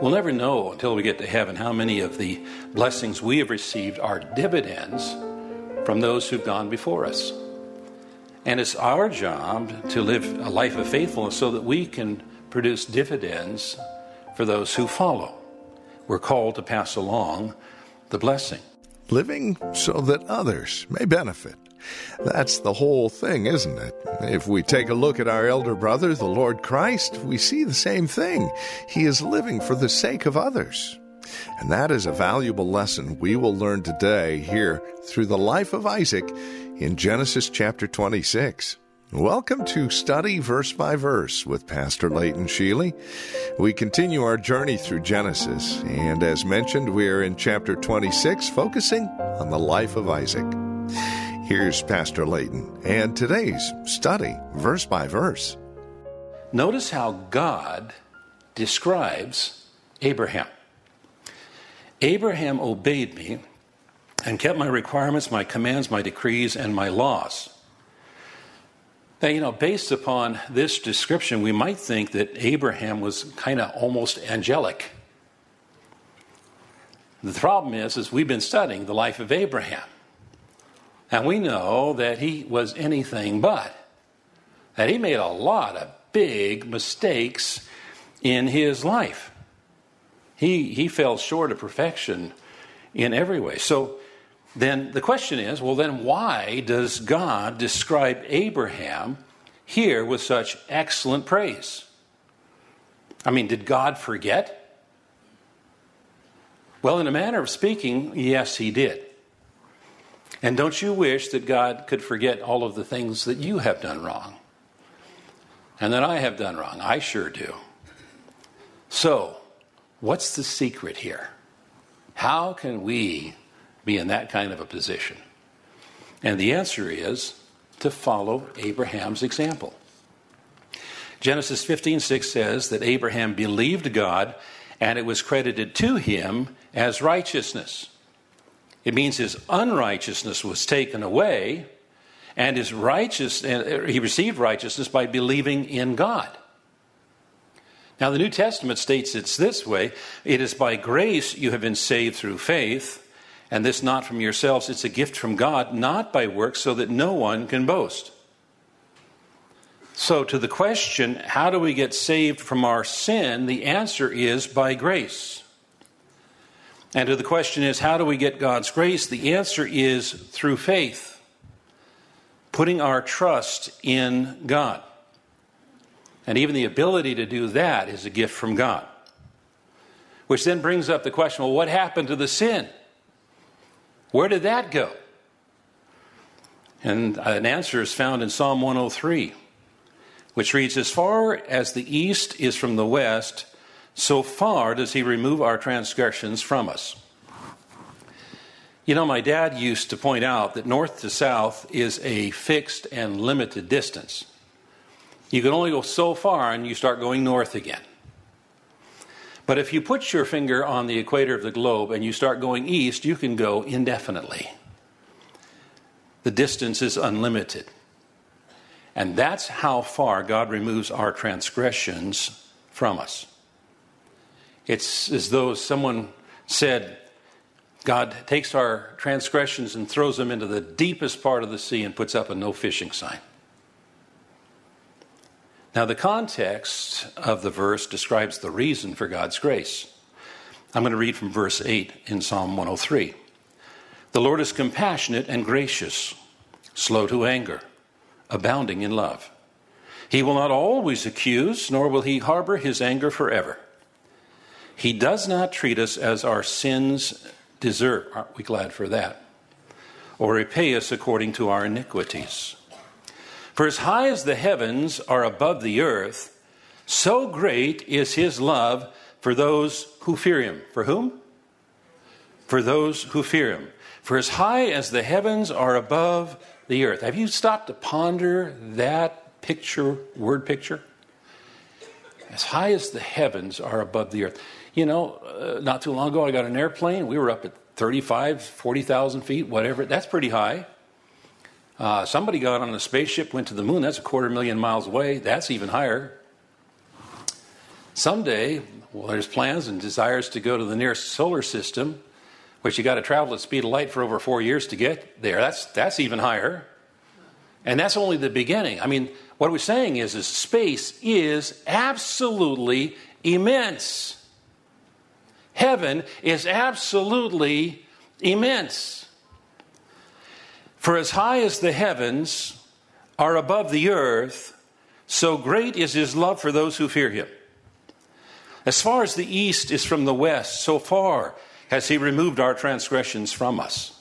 We'll never know until we get to heaven how many of the blessings we have received are dividends from those who've gone before us. And it's our job to live a life of faithfulness so that we can produce dividends for those who follow. We're called to pass along the blessing. Living so that others may benefit. That's the whole thing, isn't it? If we take a look at our elder brother, the Lord Christ, we see the same thing. He is living for the sake of others. And that is a valuable lesson we will learn today here through the life of Isaac in Genesis chapter 26. Welcome to Study Verse by Verse with Pastor Leighton Sheely. We continue our journey through Genesis, and as mentioned, we are in chapter 26, focusing on the life of Isaac. Here's Pastor Layton and today's study, verse by verse. Notice how God describes Abraham. Abraham obeyed me and kept my requirements, my commands, my decrees, and my laws. Now, you know, based upon this description, we might think that Abraham was kind of almost angelic. The problem is, is we've been studying the life of Abraham. And we know that he was anything but. That he made a lot of big mistakes in his life. He, he fell short of perfection in every way. So then the question is well, then why does God describe Abraham here with such excellent praise? I mean, did God forget? Well, in a manner of speaking, yes, he did. And don't you wish that God could forget all of the things that you have done wrong and that I have done wrong? I sure do. So, what's the secret here? How can we be in that kind of a position? And the answer is to follow Abraham's example. Genesis 15:6 says that Abraham believed God and it was credited to him as righteousness. It means his unrighteousness was taken away, and his righteous, uh, he received righteousness by believing in God. Now, the New Testament states it's this way it is by grace you have been saved through faith, and this not from yourselves, it's a gift from God, not by works, so that no one can boast. So, to the question, how do we get saved from our sin? The answer is by grace. And to the question is, how do we get God's grace? The answer is through faith, putting our trust in God. And even the ability to do that is a gift from God. Which then brings up the question well, what happened to the sin? Where did that go? And an answer is found in Psalm 103, which reads As far as the east is from the west, so far does he remove our transgressions from us. You know, my dad used to point out that north to south is a fixed and limited distance. You can only go so far and you start going north again. But if you put your finger on the equator of the globe and you start going east, you can go indefinitely. The distance is unlimited. And that's how far God removes our transgressions from us. It's as though someone said, God takes our transgressions and throws them into the deepest part of the sea and puts up a no fishing sign. Now, the context of the verse describes the reason for God's grace. I'm going to read from verse 8 in Psalm 103. The Lord is compassionate and gracious, slow to anger, abounding in love. He will not always accuse, nor will he harbor his anger forever. He does not treat us as our sins deserve. Aren't we glad for that? Or repay us according to our iniquities. For as high as the heavens are above the earth, so great is his love for those who fear him. For whom? For those who fear him. For as high as the heavens are above the earth. Have you stopped to ponder that picture, word picture? As high as the heavens are above the earth. You know, uh, not too long ago, I got an airplane. We were up at 35, 40,000 feet, whatever. That's pretty high. Uh, somebody got on a spaceship, went to the moon. That's a quarter million miles away. That's even higher. Someday, well, there's plans and desires to go to the nearest solar system, which you got to travel at speed of light for over four years to get there. That's, that's even higher. And that's only the beginning. I mean, what we're saying is, is space is absolutely immense. Heaven is absolutely immense. For as high as the heavens are above the earth, so great is his love for those who fear him. As far as the east is from the west, so far has he removed our transgressions from us.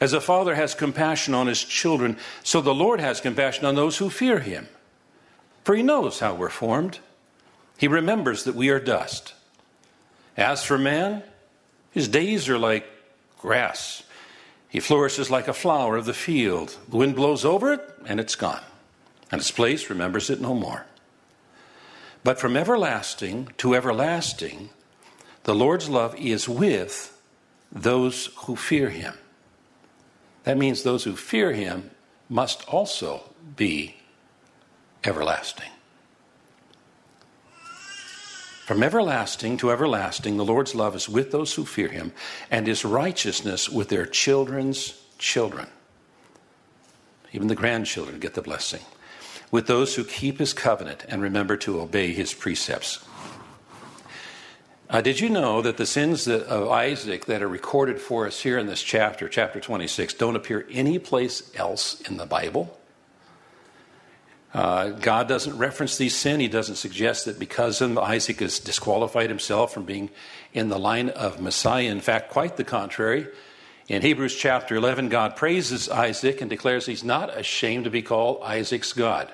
As a father has compassion on his children, so the Lord has compassion on those who fear him. For he knows how we're formed, he remembers that we are dust. As for man, his days are like grass. He flourishes like a flower of the field. The wind blows over it, and it's gone. And its place remembers it no more. But from everlasting to everlasting, the Lord's love is with those who fear him. That means those who fear him must also be everlasting. From everlasting to everlasting, the Lord's love is with those who fear him, and his righteousness with their children's children. Even the grandchildren get the blessing. With those who keep his covenant and remember to obey his precepts. Uh, did you know that the sins of Isaac that are recorded for us here in this chapter, chapter 26, don't appear anyplace else in the Bible? Uh, God doesn't reference these sin. He doesn't suggest that because of Isaac has disqualified himself from being in the line of Messiah. In fact, quite the contrary. In Hebrews chapter 11, God praises Isaac and declares he's not ashamed to be called Isaac's God.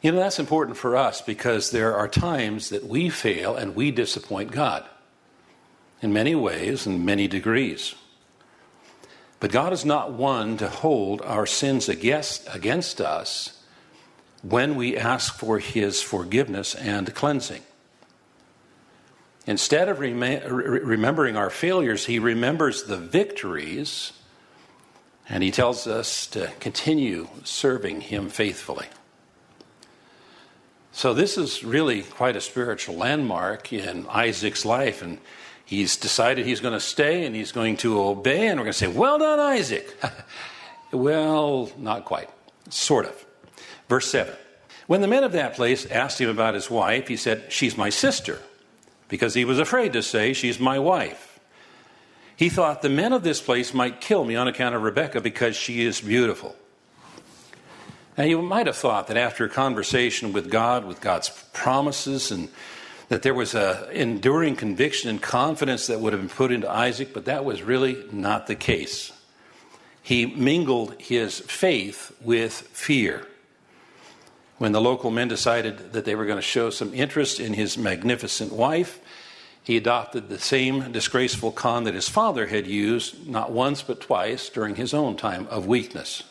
You know, that's important for us because there are times that we fail and we disappoint God in many ways and many degrees. But God is not one to hold our sins against, against us when we ask for His forgiveness and cleansing. Instead of rem- remembering our failures, He remembers the victories and He tells us to continue serving Him faithfully. So, this is really quite a spiritual landmark in Isaac's life. And He's decided he's going to stay and he's going to obey, and we're going to say, Well done, Isaac. well, not quite. Sort of. Verse 7. When the men of that place asked him about his wife, he said, She's my sister, because he was afraid to say, She's my wife. He thought the men of this place might kill me on account of Rebekah because she is beautiful. Now, you might have thought that after a conversation with God, with God's promises and that there was a enduring conviction and confidence that would have been put into Isaac, but that was really not the case. He mingled his faith with fear. When the local men decided that they were going to show some interest in his magnificent wife, he adopted the same disgraceful con that his father had used not once but twice during his own time of weakness.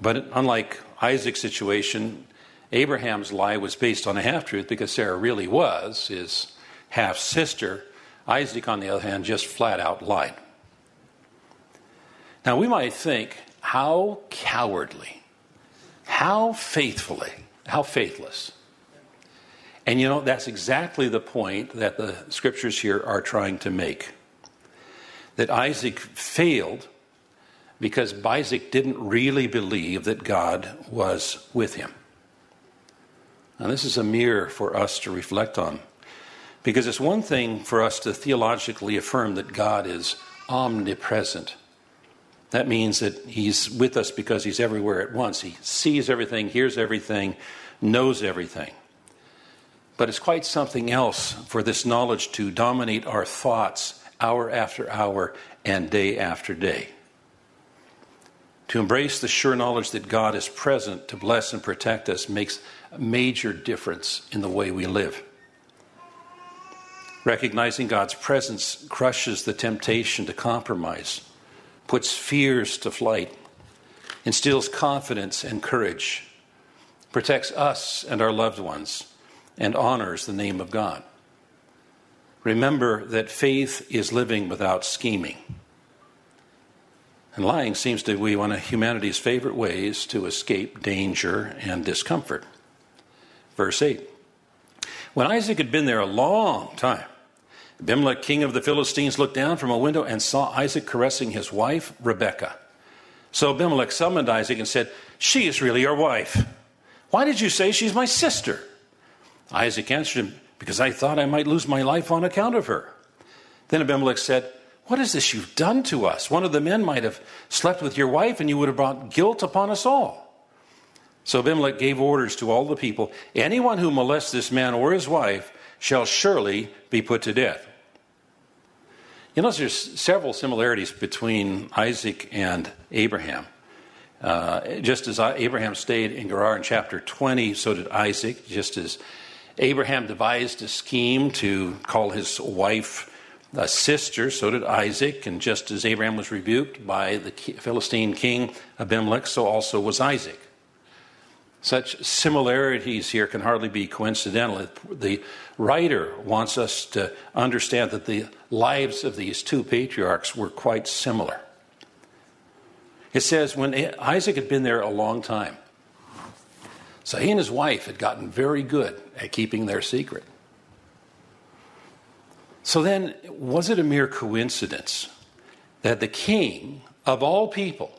But unlike Isaac's situation, Abraham's lie was based on a half truth because Sarah really was his half sister. Isaac, on the other hand, just flat out lied. Now, we might think, how cowardly, how faithfully, how faithless. And you know, that's exactly the point that the scriptures here are trying to make. That Isaac failed because Isaac didn't really believe that God was with him. Now, this is a mirror for us to reflect on. Because it's one thing for us to theologically affirm that God is omnipresent. That means that He's with us because He's everywhere at once. He sees everything, hears everything, knows everything. But it's quite something else for this knowledge to dominate our thoughts hour after hour and day after day. To embrace the sure knowledge that God is present to bless and protect us makes a major difference in the way we live. Recognizing God's presence crushes the temptation to compromise, puts fears to flight, instills confidence and courage, protects us and our loved ones, and honors the name of God. Remember that faith is living without scheming. And lying seems to be one of humanity's favorite ways to escape danger and discomfort. Verse 8 When Isaac had been there a long time, Abimelech, king of the Philistines, looked down from a window and saw Isaac caressing his wife, Rebekah. So Abimelech summoned Isaac and said, She is really your wife. Why did you say she's my sister? Isaac answered him, Because I thought I might lose my life on account of her. Then Abimelech said, what is this you've done to us? One of the men might have slept with your wife, and you would have brought guilt upon us all. So Abimelech gave orders to all the people anyone who molests this man or his wife shall surely be put to death. You know, there's several similarities between Isaac and Abraham. Uh, just as Abraham stayed in Gerar in chapter 20, so did Isaac. Just as Abraham devised a scheme to call his wife a sister, so did Isaac, and just as Abraham was rebuked by the Philistine king Abimelech, so also was Isaac. Such similarities here can hardly be coincidental. The writer wants us to understand that the lives of these two patriarchs were quite similar. It says when Isaac had been there a long time, so he and his wife had gotten very good at keeping their secret. So then, was it a mere coincidence that the king of all people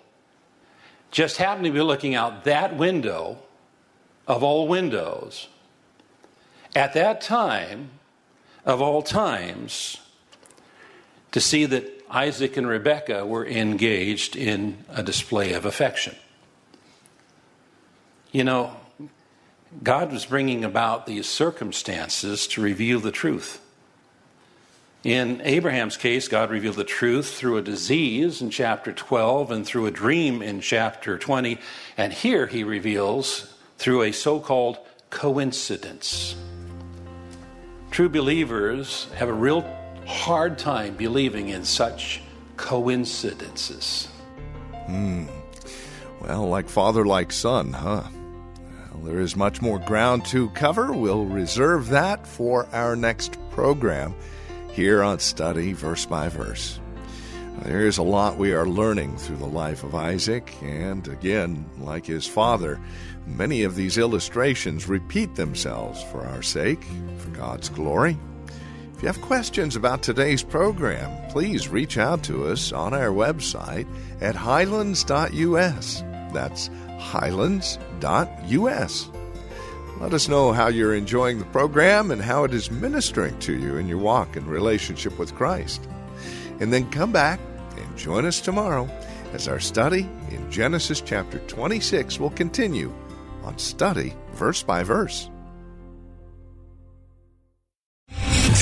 just happened to be looking out that window of all windows at that time of all times to see that Isaac and Rebekah were engaged in a display of affection? You know, God was bringing about these circumstances to reveal the truth. In Abraham's case, God revealed the truth through a disease in chapter 12 and through a dream in chapter 20. And here he reveals through a so called coincidence. True believers have a real hard time believing in such coincidences. Hmm. Well, like father, like son, huh? Well, there is much more ground to cover. We'll reserve that for our next program here on Study Verse by Verse. There is a lot we are learning through the life of Isaac, and again, like his father, many of these illustrations repeat themselves for our sake, for God's glory. If you have questions about today's program, please reach out to us on our website at highlands.us. That's highlands.us. Let us know how you're enjoying the program and how it is ministering to you in your walk and relationship with Christ. And then come back and join us tomorrow as our study in Genesis chapter 26 will continue on Study Verse by Verse.